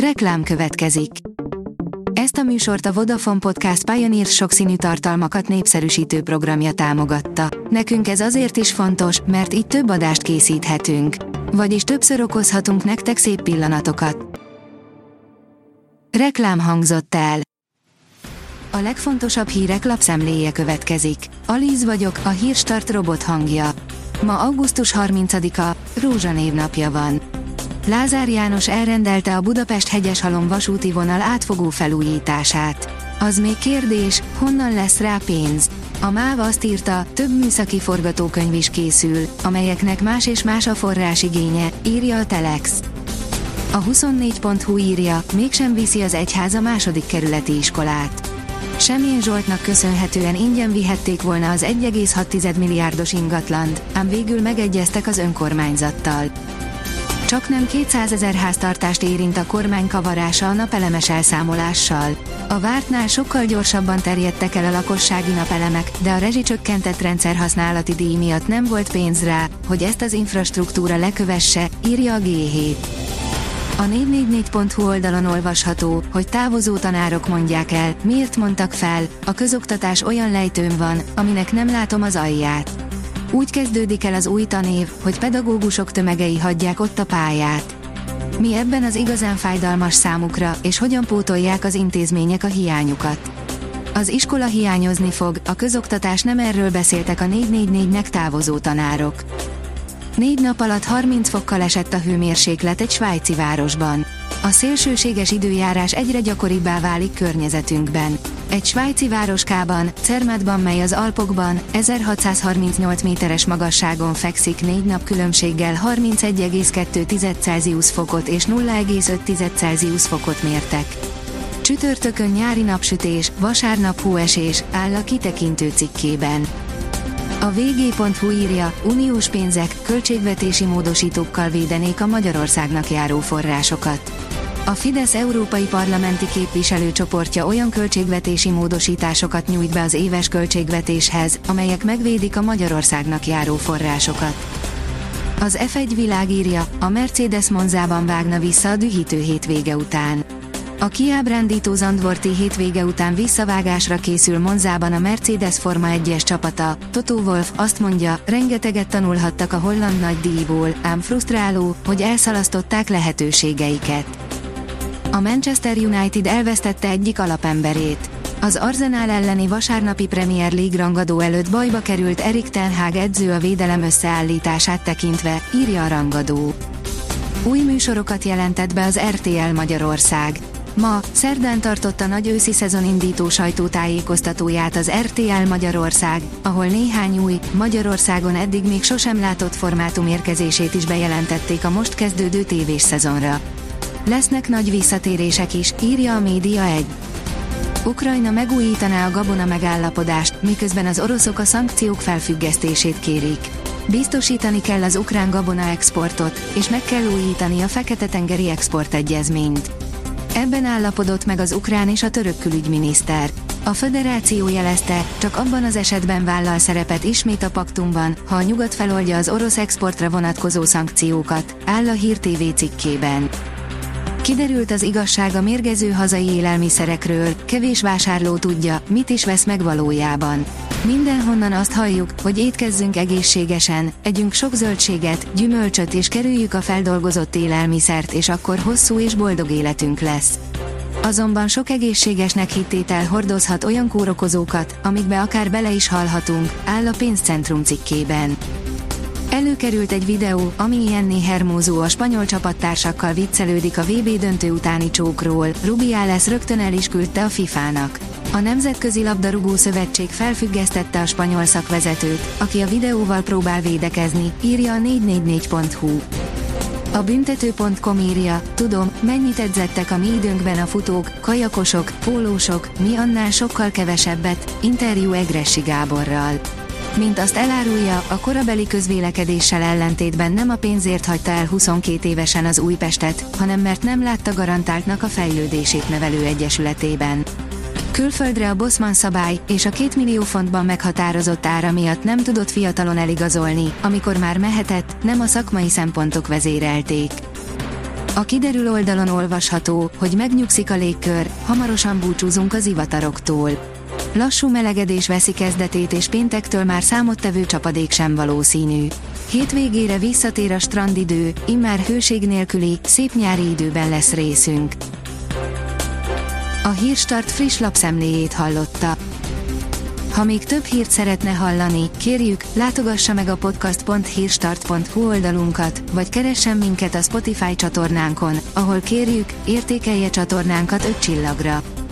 Reklám következik. Ezt a műsort a Vodafone Podcast Pioneer sokszínű tartalmakat népszerűsítő programja támogatta. Nekünk ez azért is fontos, mert így több adást készíthetünk. Vagyis többször okozhatunk nektek szép pillanatokat. Reklám hangzott el. A legfontosabb hírek lapszemléje következik. Alíz vagyok, a hírstart robot hangja. Ma augusztus 30-a, Rózsa névnapja van. Lázár János elrendelte a Budapest-Hegyeshalom vasúti vonal átfogó felújítását. Az még kérdés, honnan lesz rá pénz? A MÁV azt írta, több műszaki forgatókönyv is készül, amelyeknek más és más a forrásigénye, írja a Telex. A 24.hu írja, mégsem viszi az egyház a második kerületi iskolát. Semmilyen Zsoltnak köszönhetően ingyen vihették volna az 1,6 milliárdos ingatlant, ám végül megegyeztek az önkormányzattal. Csak nem 200 ezer háztartást érint a kormány kavarása a napelemes elszámolással. A vártnál sokkal gyorsabban terjedtek el a lakossági napelemek, de a rezsicsökkentett rendszer használati díj miatt nem volt pénz rá, hogy ezt az infrastruktúra lekövesse, írja a G7. A 444.hu oldalon olvasható, hogy távozó tanárok mondják el, miért mondtak fel, a közoktatás olyan lejtőn van, aminek nem látom az alját. Úgy kezdődik el az új tanév, hogy pedagógusok tömegei hagyják ott a pályát. Mi ebben az igazán fájdalmas számukra, és hogyan pótolják az intézmények a hiányukat. Az iskola hiányozni fog, a közoktatás nem erről beszéltek a 444-nek távozó tanárok. Négy nap alatt 30 fokkal esett a hőmérséklet egy svájci városban. A szélsőséges időjárás egyre gyakoribbá válik környezetünkben. Egy svájci városkában, Cermadban, mely az Alpokban, 1638 méteres magasságon fekszik négy nap különbséggel 31,2 Celsius fokot és 0,5 Celsius fokot mértek. Csütörtökön nyári napsütés, vasárnap hóesés, áll a kitekintő cikkében. A vg.hu írja, uniós pénzek, költségvetési módosítókkal védenék a Magyarországnak járó forrásokat. A Fidesz Európai Parlamenti Képviselőcsoportja olyan költségvetési módosításokat nyújt be az éves költségvetéshez, amelyek megvédik a Magyarországnak járó forrásokat. Az F1 világírja, a Mercedes Monzában vágna vissza a dühítő hétvége után. A kiábrándító Zandvorti hétvége után visszavágásra készül Monzában a Mercedes Forma 1-es csapata. Toto Wolf azt mondja, rengeteget tanulhattak a holland nagy díjból, ám frusztráló, hogy elszalasztották lehetőségeiket. A Manchester United elvesztette egyik alapemberét. Az Arsenal elleni vasárnapi Premier League rangadó előtt bajba került Erik Ten Hag edző a védelem összeállítását tekintve, írja a rangadó. Új műsorokat jelentett be az RTL Magyarország. Ma, szerdán tartotta nagy őszi szezon indító sajtótájékoztatóját az RTL Magyarország, ahol néhány új, Magyarországon eddig még sosem látott formátum érkezését is bejelentették a most kezdődő tévés szezonra. Lesznek nagy visszatérések is, írja a Média 1. Ukrajna megújítaná a gabona megállapodást, miközben az oroszok a szankciók felfüggesztését kérik. Biztosítani kell az ukrán gabona exportot, és meg kell újítani a Fekete-tengeri exportegyezményt. Ebben állapodott meg az ukrán és a török külügyminiszter. A föderáció jelezte, csak abban az esetben vállal szerepet ismét a paktumban, ha a nyugat feloldja az orosz exportra vonatkozó szankciókat, áll a Hír TV cikkében. Kiderült az igazság a mérgező hazai élelmiszerekről, kevés vásárló tudja, mit is vesz meg valójában. Mindenhonnan azt halljuk, hogy étkezzünk egészségesen, együnk sok zöldséget, gyümölcsöt és kerüljük a feldolgozott élelmiszert és akkor hosszú és boldog életünk lesz. Azonban sok egészségesnek hittétel hordozhat olyan kórokozókat, amikbe akár bele is halhatunk, áll a pénzcentrum cikkében. Előkerült egy videó, ami Jenny Hermoso a spanyol csapattársakkal viccelődik a VB döntő utáni csókról, Rubiales rögtön el is küldte a FIFA-nak. A Nemzetközi Labdarúgó Szövetség felfüggesztette a spanyol szakvezetőt, aki a videóval próbál védekezni, írja a 444.hu. A büntető.com írja, tudom, mennyit edzettek a mi időnkben a futók, kajakosok, pólósok, mi annál sokkal kevesebbet, interjú Egressi Gáborral. Mint azt elárulja, a korabeli közvélekedéssel ellentétben nem a pénzért hagyta el 22 évesen az Újpestet, hanem mert nem látta garantáltnak a fejlődését nevelő egyesületében. Külföldre a Bosman szabály és a 2 millió fontban meghatározott ára miatt nem tudott fiatalon eligazolni, amikor már mehetett, nem a szakmai szempontok vezérelték. A kiderül oldalon olvasható, hogy megnyugszik a légkör, hamarosan búcsúzunk az ivataroktól. Lassú melegedés veszi kezdetét és péntektől már számottevő csapadék sem valószínű. Hétvégére visszatér a strandidő, immár hőség nélküli, szép nyári időben lesz részünk. A Hírstart friss lapszemléjét hallotta. Ha még több hírt szeretne hallani, kérjük, látogassa meg a podcast.hírstart.hu oldalunkat, vagy keressen minket a Spotify csatornánkon, ahol kérjük, értékelje csatornánkat 5 csillagra.